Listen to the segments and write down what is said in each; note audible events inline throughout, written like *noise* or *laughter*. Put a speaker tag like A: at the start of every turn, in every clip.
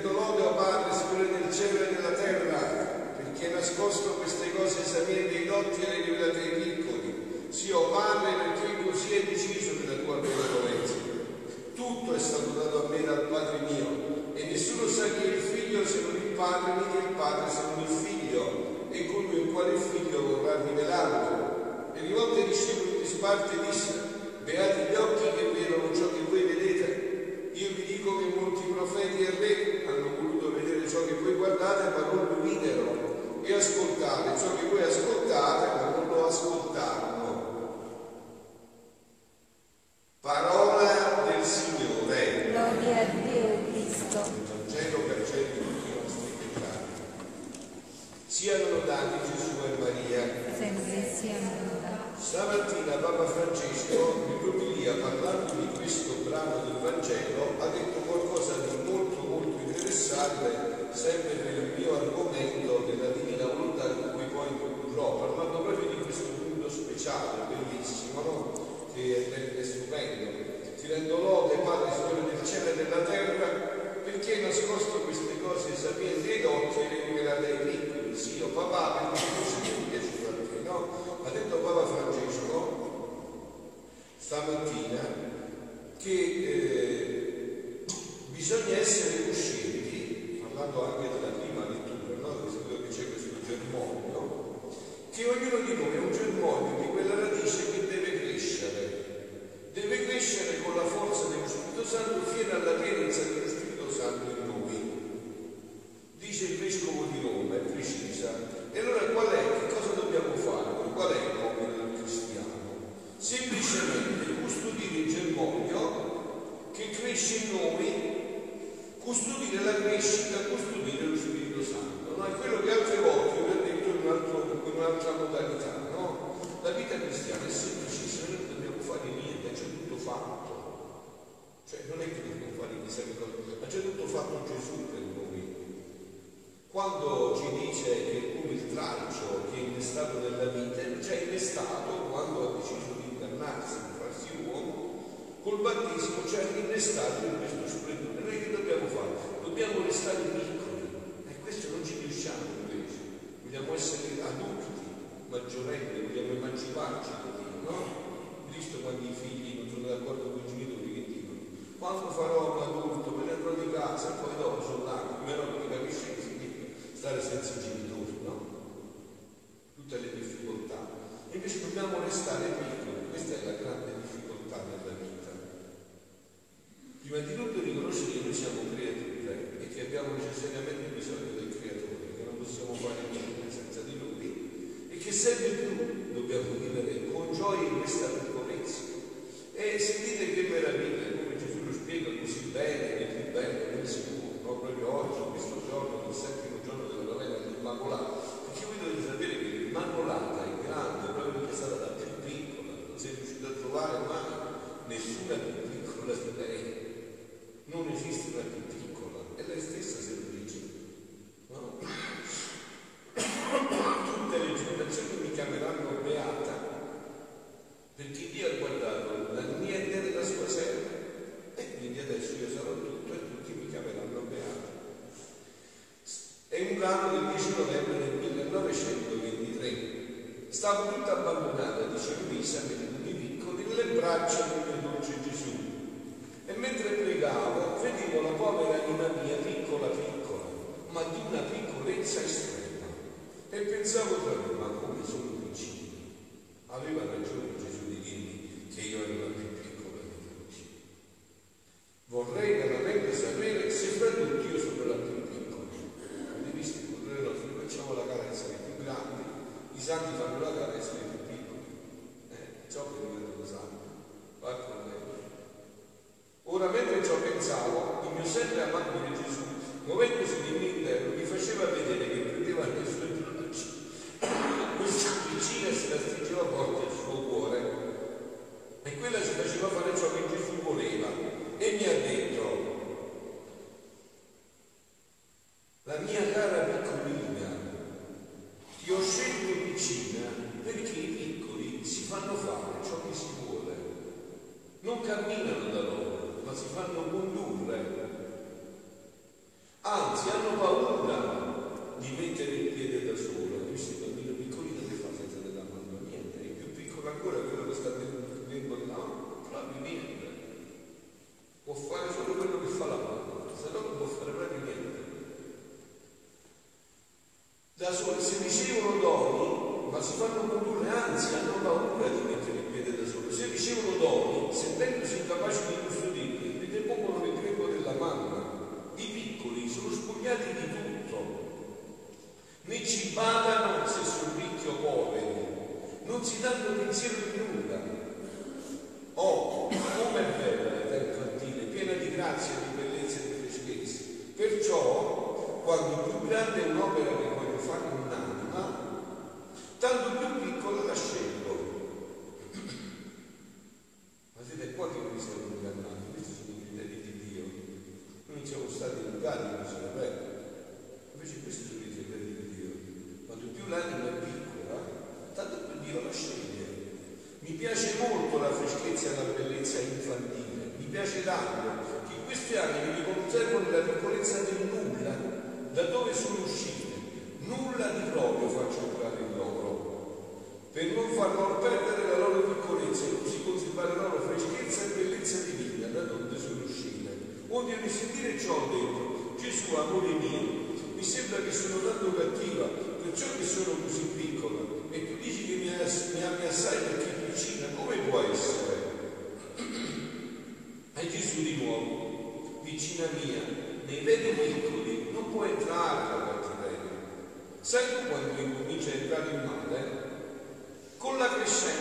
A: Rendo lode, o Padre, Signore del cielo e della terra, perché hai nascosto queste cose ai dotti e le rivelate ai piccoli. Sì, o Padre, perché così è deciso nella tua benevolenza. Tutto è stato dato a me dal Padre mio, e nessuno sa chi è il figlio se non il Padre, né che il Padre se non il figlio, e colui il quale il figlio vorrà rivelarlo. E rivolto ai discepoli di sparte disse, beati gli occhi che vedono ciò che voi vedete. Io vi dico che molti profeti e re hanno voluto vedere ciò che voi guardate, ma non lo videro, e ascoltate ciò che voi ascoltate, ma non lo ascoltarono. Parola del Signore.
B: Gloria a Dio Cristo.
A: Il Vangelo per certi tutti i nostri peccati. Siano lodati Gesù e Maria.
B: Sempre siamo lodati.
A: Stamattina Papa Francesco, proprio lì, parlando di questo brano del Vangelo, ha detto qualcosa di molto molto interessante, sempre per il mio argomento della divina volontà con cui poi concludrò, parlando proprio di questo punto speciale, bellissimo, no? che è, è stupendo. Ti rendo lode, Padre, Signore del cielo e della terra, perché nascosto queste cose sapienti ed occhi e le rivelate ai piccoli. Sì, o papà, perché così mi piace a te, no? Ha detto Papa Francesco stamattina che eh, bisogna essere coscienti, parlando anche della prima lettura, no? dove c'è questo germoglio, che ognuno di noi è un germoglio di quella radice che deve crescere, deve crescere con la forza Santo fino alla pienezza dello Spirito Santo in noi. Dice il Vescovo di Roma, è precisa. E allora qual è? Che cosa dobbiamo fare? Qual è il compito del cristiano? Semplicemente custodire il germoglio che cresce in noi, custodire la crescita, custodire lo Spirito Santo. No? È quello che altre volte vi ho detto in, un altro, in un'altra modalità. No? La vita cristiana è semplicissima, noi non dobbiamo fare niente, c'è tutto fatto. Cioè non è che dobbiamo fare chissà che cosa, ma c'è tutto fatto Gesù per noi. Quando ci dice che come il tralcio che è innestato nella vita, ci ha innestato quando ha deciso di incarnarsi, di farsi uomo, col battesimo ci ha innestato in questo splendore. Noi che dobbiamo fare? Dobbiamo restare piccoli e questo non ci riusciamo invece. Vogliamo essere adulti, maggiorenni, vogliamo emanciparci da Dio, no? Visto quando i figli non sono d'accordo con i genitori che dicono quando farò un adulto me ne andrò di casa e poi dopo sono là, però non capisce che significa stare senza i genitori, no? Tutte le difficoltà. E invece dobbiamo restare piccoli, questa è la grande difficoltà della vita. Prima di tutto riconoscere che noi siamo creature e che abbiamo necessariamente bisogno del creatore, che non possiamo fare niente senza di lui e che sempre più dobbiamo vivere con gioia in questa piccolezza. E sentite che meraviglia, come Gesù lo spiega così bene, nel più bello, nel sicuro, no? proprio oggi, questo giorno, il settimo giorno della novena dell'Immacolata, perché voi dovete sapere che l'Immacolata è grande, proprio perché è stata la più piccola, non si è riuscito a trovare mai nessuna più piccola di lei. Non esiste una più piccola, è lei stessa semplice. No? Tutte le generazioni mi chiameranno beata, perché Dio ha guardato la niente della sua serva e quindi adesso io sarò tutto e tutti mi chiameranno beato. Brano del 10 novembre del 1923. Stavo tutta abbandonata, dice Luisa, nei miei piccoli, nelle braccia del mio dolce Gesù. E mentre pregavo, vedevo la povera anima mia piccola piccola, ma di una piccolezza estrema. E pensavo tra me, ma come sono piccini? Aveva ragione Gesù di dirmi che io ero la più piccola di tutti. Vorrei veramente sapere se fra tutti io sono la più piccola. Avete visto il Corriere nostro? Noi facciamo la carezza ai più grandi, la carezza ai più piccoli. Eh, ciò che diventa santo. Va con lei. Ora, mentre ciò pensavo, il mio sempre amabile Gesù, muovendosi di me interno, mi faceva vedere che prendeva le sue braccia. *coughs* Questa vicina si la stringeva forte al suo cuore e quella si faceva fare ciò che Gesù voleva e mi ha detto vicina mia, nei veri vicoli non può entrare la cattiveria. Sai tu quando incomincia a entrare in male? Con la crescenza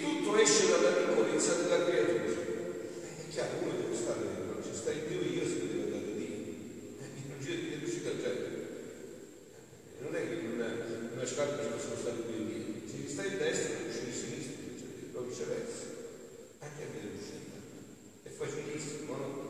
A: tutto esce dalla piccolezza della creatura. Eh, è chiaro, uno deve stare dentro, ci sta in più io se devo andare lì, non ci è riuscito a gente. Non è che in una, una scarpa ci possono stare due lì, se ci stai in destra non uscire in sinistra, cioè, o viceversa, anche a me l'uscita. È facilissimo, no?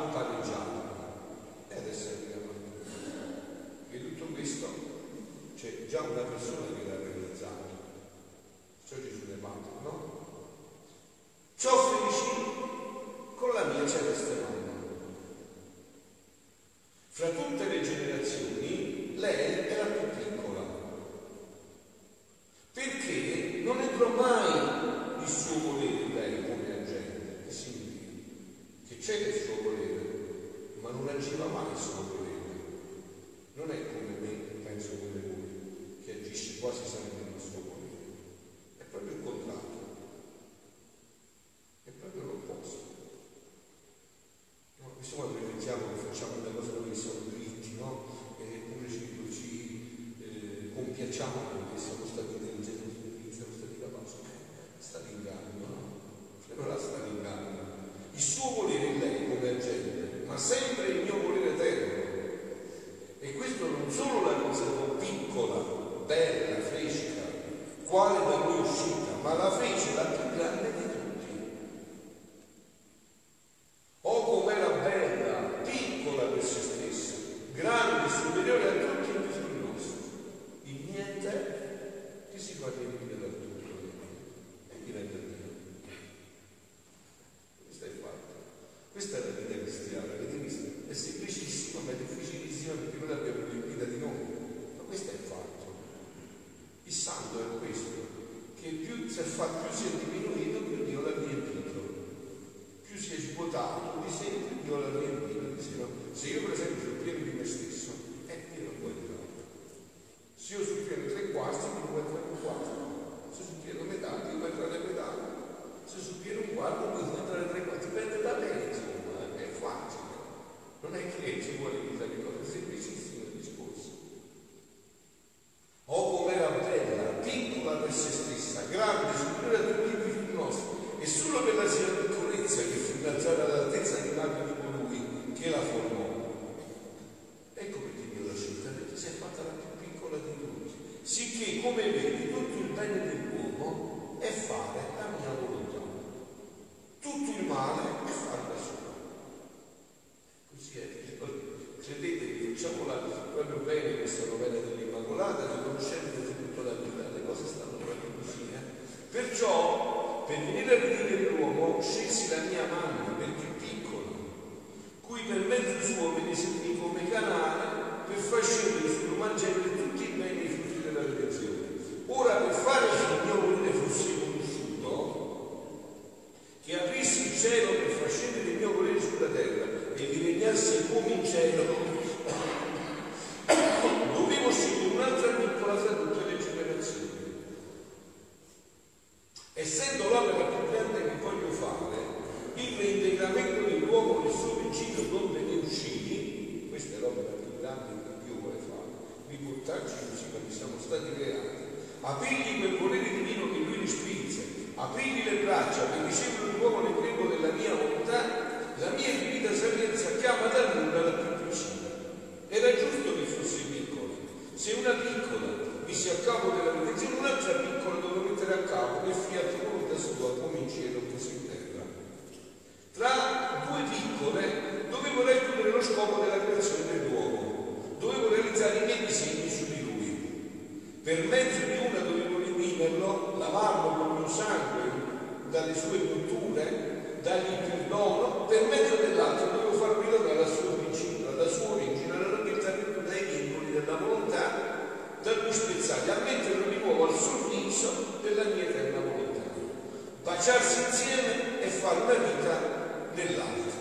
A: fatto pareggiato ed essere chiamato. E tutto questo c'è già una persona che l'ha realizzato, cioè Gesù ne parla, no? Ciò feci con la mia celeste mamma. Fra tutte le generazioni lei era più piccola, perché non entrò mai il suo volere in lei c'è il suo volere, ma non agiva mai il suo volere. Non è come me, penso come voi, che agisce quasi sempre. quale da lui uscita, ma la fece la più grande quasi di due tre un quarto. Se sul pieno metà di due tre metà, se sul un quarto di due tre tre quarti, dipende da lei, insomma, è facile. Non è che ci vuole chissà che cosa, è semplicissimo. La mia mamma perché è piccola, cui per mezzo suo mi servì come canale per far scendere sul Vangelo tutti i beni e i frutti della redenzione. Ora per fare che il mio volere fosse conosciuto, che aprissi il cielo per far scendere il mio volere sulla terra e vi regnasse come in cielo, dovevo scegliere un'altra piccola fra tutte le generazioni. Essendo l'opera più grande che voglio fare, il reintegramento dell'uomo nel suo principio donde ne usciti, questa è l'opera più grande che Dio vuole fare, riportarci così come siamo stati creati, aprirgli quel volere divino che lui respinse, aprirgli le braccia per ricevere l'uomo nel grembo della mia volontà, la mia infinita sapienza chiama da nulla la più vicina. Era giusto che fosse piccola. Se una piccola mise a capo della redenzione, un'altra piccola doveva mettere a capo del fiat volontà sua come in cielo così in terra. Tra due piccole dovevo racchiudere lo scopo della creazione dell'uomo, dovevo realizzare i miei disegni su di lui. Per mezzo di una dovevo redimerlo, lavarlo con il mio sangue dalle sue culture, dargli il perdono, per mezzo dell'altro dovevo farmi tornare al suo principio, alla sua origine, alla lunghezza dai vincoli della volontà da cui spezzati, a metterlo di nuovo al sorriso della mia eterna volontà. Baciarsi insieme e fare una vita nell'altro.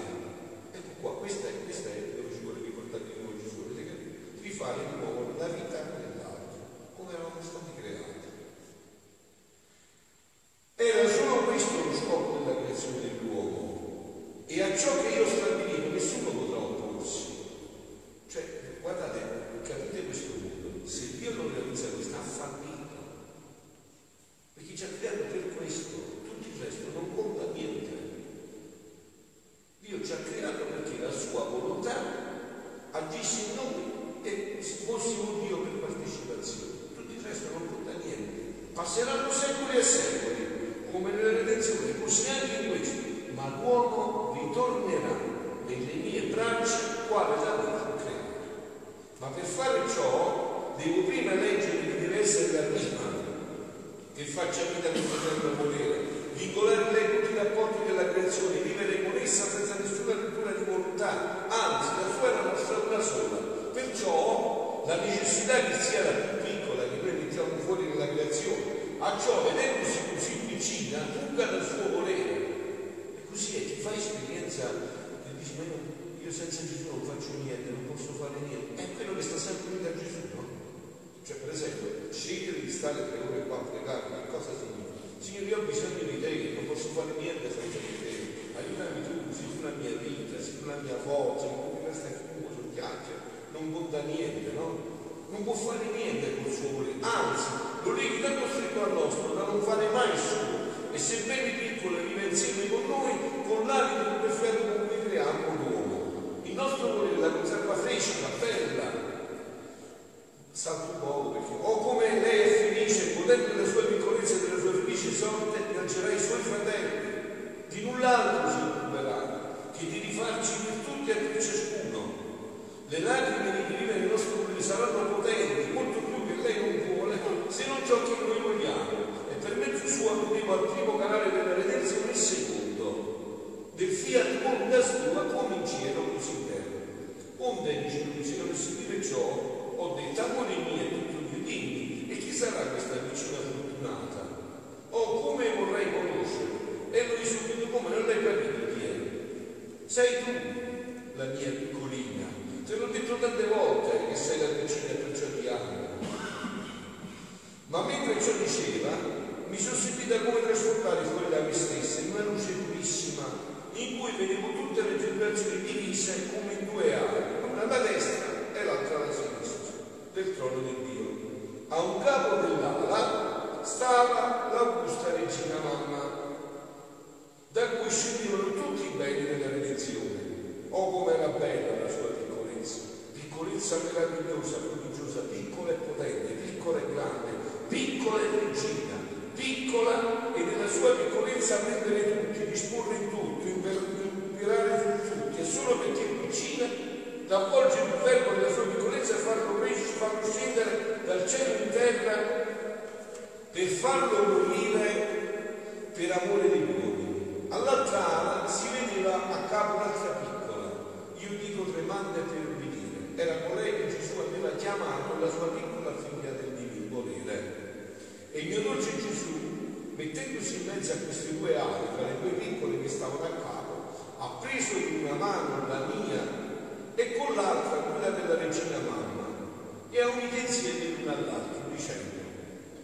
A: Ecco qua, questa è, questa è dove ci vuole ricordare di nuovo Gesù, vedete? Rifare di nuovo la vita nell'altro, come eravamo stati creati. Era solo questo lo scopo della creazione dell'uomo e a ciò che io stabilivo nessuno potrà opporsi. Cioè, guardate, capite questo mondo? Se Dio non realizza questo, ha fallito. Perché ci ha creato per questo, tutto il resto non conta niente. Dio ci ha creato perché la sua volontà agisse in noi e fossimo Dio per partecipazione. Tutto il resto non conta niente. Passeranno secoli e secoli, come nella redenzione, così anche in questo. Ma l'uomo ritornerà nelle mie braccia quale da me. Ma per fare ciò devo prima leggere che deve essere la prima che faccia vita nel fratello volere, vincolare lei tutti i rapporti della creazione, vivere con essa senza nessuna lettura di volontà, anzi la sua era nostra una sola. Perciò necessità che sia la più piccola che noi mettiamo fuori nella creazione, a ciò vedendosi così vicina, funga dal suo volere. E così è, ti fai esperienza e dici, ma io, io senza Gesù non faccio niente, non posso fare niente. È quello che sta sempre unito a Gesù, no? Cioè, per esempio, scegliere di stare tre ore qua a pregare, che cosa significa? Signore, io ho bisogno di te, non posso fare niente senza di te. Aiutami tu, sei tu la mia vita, sei tu la mia forza, non mi resta fumo sul ghiaccio, non conta niente, no? Non può fare niente col suo volere, anzi, lo leghi tanto stretto al nostro da non fare mai suo. E sebbene piccolo vive insieme con noi, con l'abito perfetto con cui creiamo l'uomo. Il nostro volere la conserva fresca, bella, salto un poco perché o come lei è felice godendo delle sue piccolezze e delle sue felici sorte piangerà i suoi fratelli di null'altro si occuperà che di rifarci per tutti e per ciascuno le lacrime di chi vive nel nostro saranno potenti molto più che lei non vuole se non ciò che noi vogliamo e per mezzo suo arriviamo al primo canale della redenzione il secondo del fiat onda sua come in cielo così in terra onde dice lui se dovessi dire ciò ho detto amore mio e tutto Dio dimmi e chi sarà questa vicina fortunata o come vorrei conoscere e lui subito come non l'hai capito chi è sei tu la mia piccolina te l'ho detto tante volte che sei la vicina e perciò ti amo ma mentre ciò diceva mi sono sentita come trasportare fuori da me stessa in una luce purissima in cui vedevo tutte le divise come in due aree una alla destra e l'altra alla sinistra del trono di Dio. A un capo dell'ala stava l'augusta regina mamma, da cui scendevano tutti i beni della redenzione. Oh, come era bella la sua piccolezza, piccolezza meravigliosa, prodigiosa, piccola e potente, piccola e grande, piccola e regina, piccola e nella sua piccolezza prendere tutti, disporre in tutto, imperare l'avvolge il verbo nella sua piccolezza e farlo crescere, farlo scendere dal cielo in terra per farlo morire per amore di noi. All'altra ala si vedeva a capo un'altra piccola, io dico tremante per ubbidire, era colei che Gesù aveva chiamato la sua piccola figlia del divino volere. E il mio dolce Gesù, mettendosi in mezzo a queste due ali, tra le due piccole che stavano a capo, ha preso in una mano la mia con l'altra, quella della regina mamma, e a unite insieme l'una all'altra, dicendo,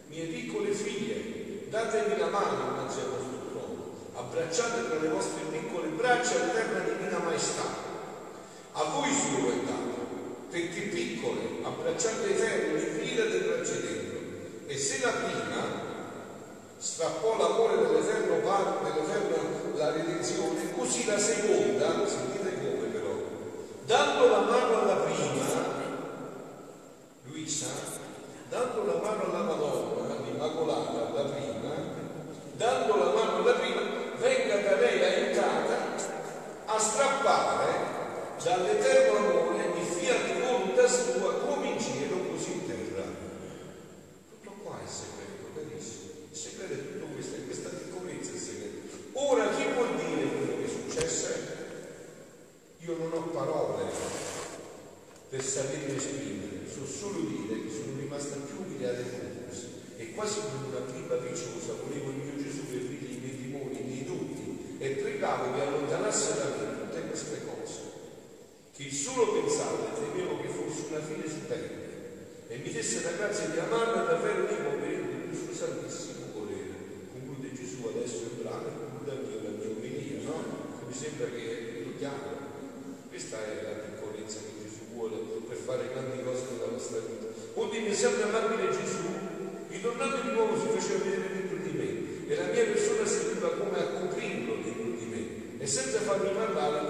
A: mie piccole figlie, datemi la mano innanzi al vostro trono, abbracciate tra le vostre piccole braccia l'eterna divina maestà. A voi solo è dato, perché piccole, abbracciate l'eterno, l'infinita del dentro. E se la prima strappò l'amore dell'Eterno Padre, dell'Eterno la redenzione, così la seconda, si evitavo di allontanarsi da me tutte queste cose, che solo pensavo e temevo che fosse una fine stupenda, e mi desse la grazia di amarla davvero di poverino del suo santissimo volere. Conclude Gesù adesso il brano, conclude anche la giovelia, no? Mi sembra che lo chiama. Questa è la piccolezza che Gesù vuole per fare grandi cose nella nostra vita. Onde mi sembra amabile Gesù, ritornando di nuovo si fece vedere e senza farmi parlare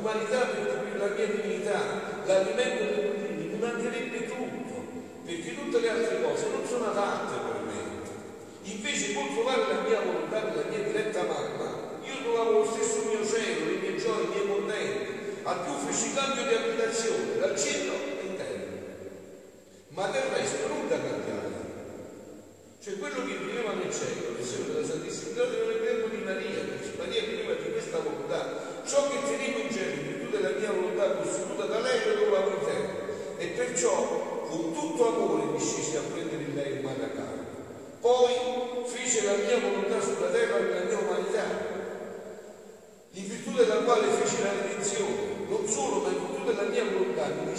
A: umanità per cui la mia divinità, l'alimento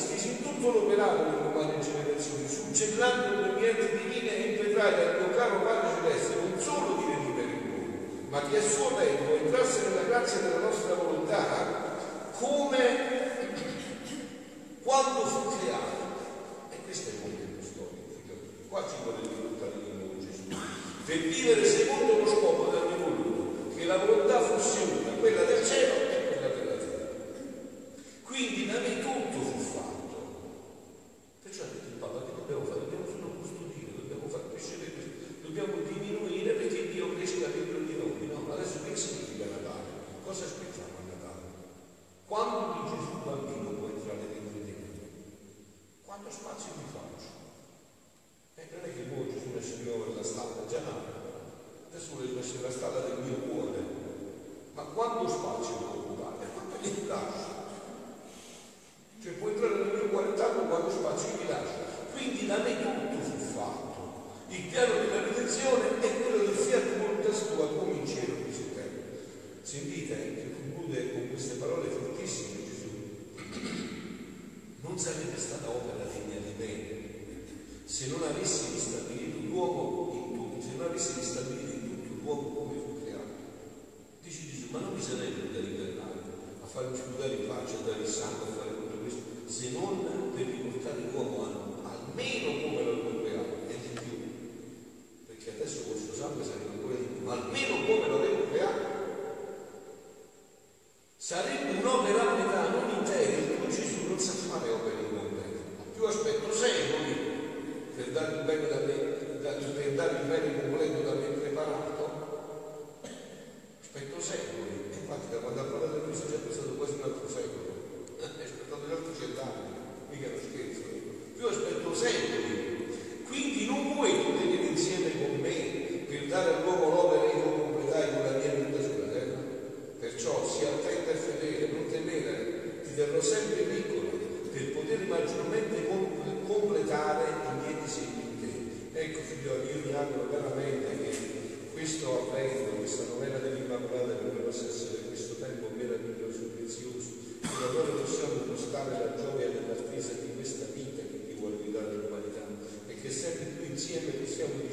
A: artistici in tutto l'operato delle umane generazioni, suggellando le mire divine e impetrai al tuo caro Padre Celeste non solo di venire il mondo, ma che a suo tempo entrasse nella grazia della nostra volontà come quando fu creato. se non avessi ristabilito l'uomo in tutto, se non avessi ristabilito in tutto l'uomo come fu creato, dice Gesù, ma non bisognerebbe da liberare, a farci scudare in pace, a dare il sangue, a fare tutto questo, se non per riportare l'uomo almeno come lo lo sempre. Quindi non puoi tu venire insieme con me per dare all'uomo l'oro esquerda, de esquerda,